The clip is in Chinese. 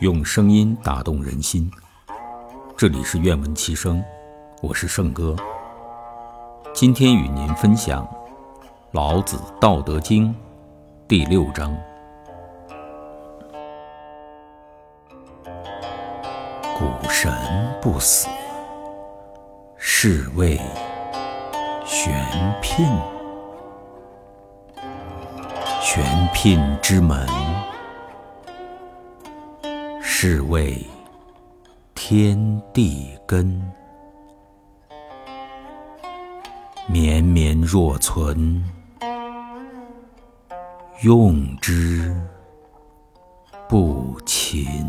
用声音打动人心，这里是愿闻其声，我是圣哥。今天与您分享《老子·道德经》第六章：股神不死，是谓玄牝。玄牝之门，是谓天地根。绵绵若存，用之不勤。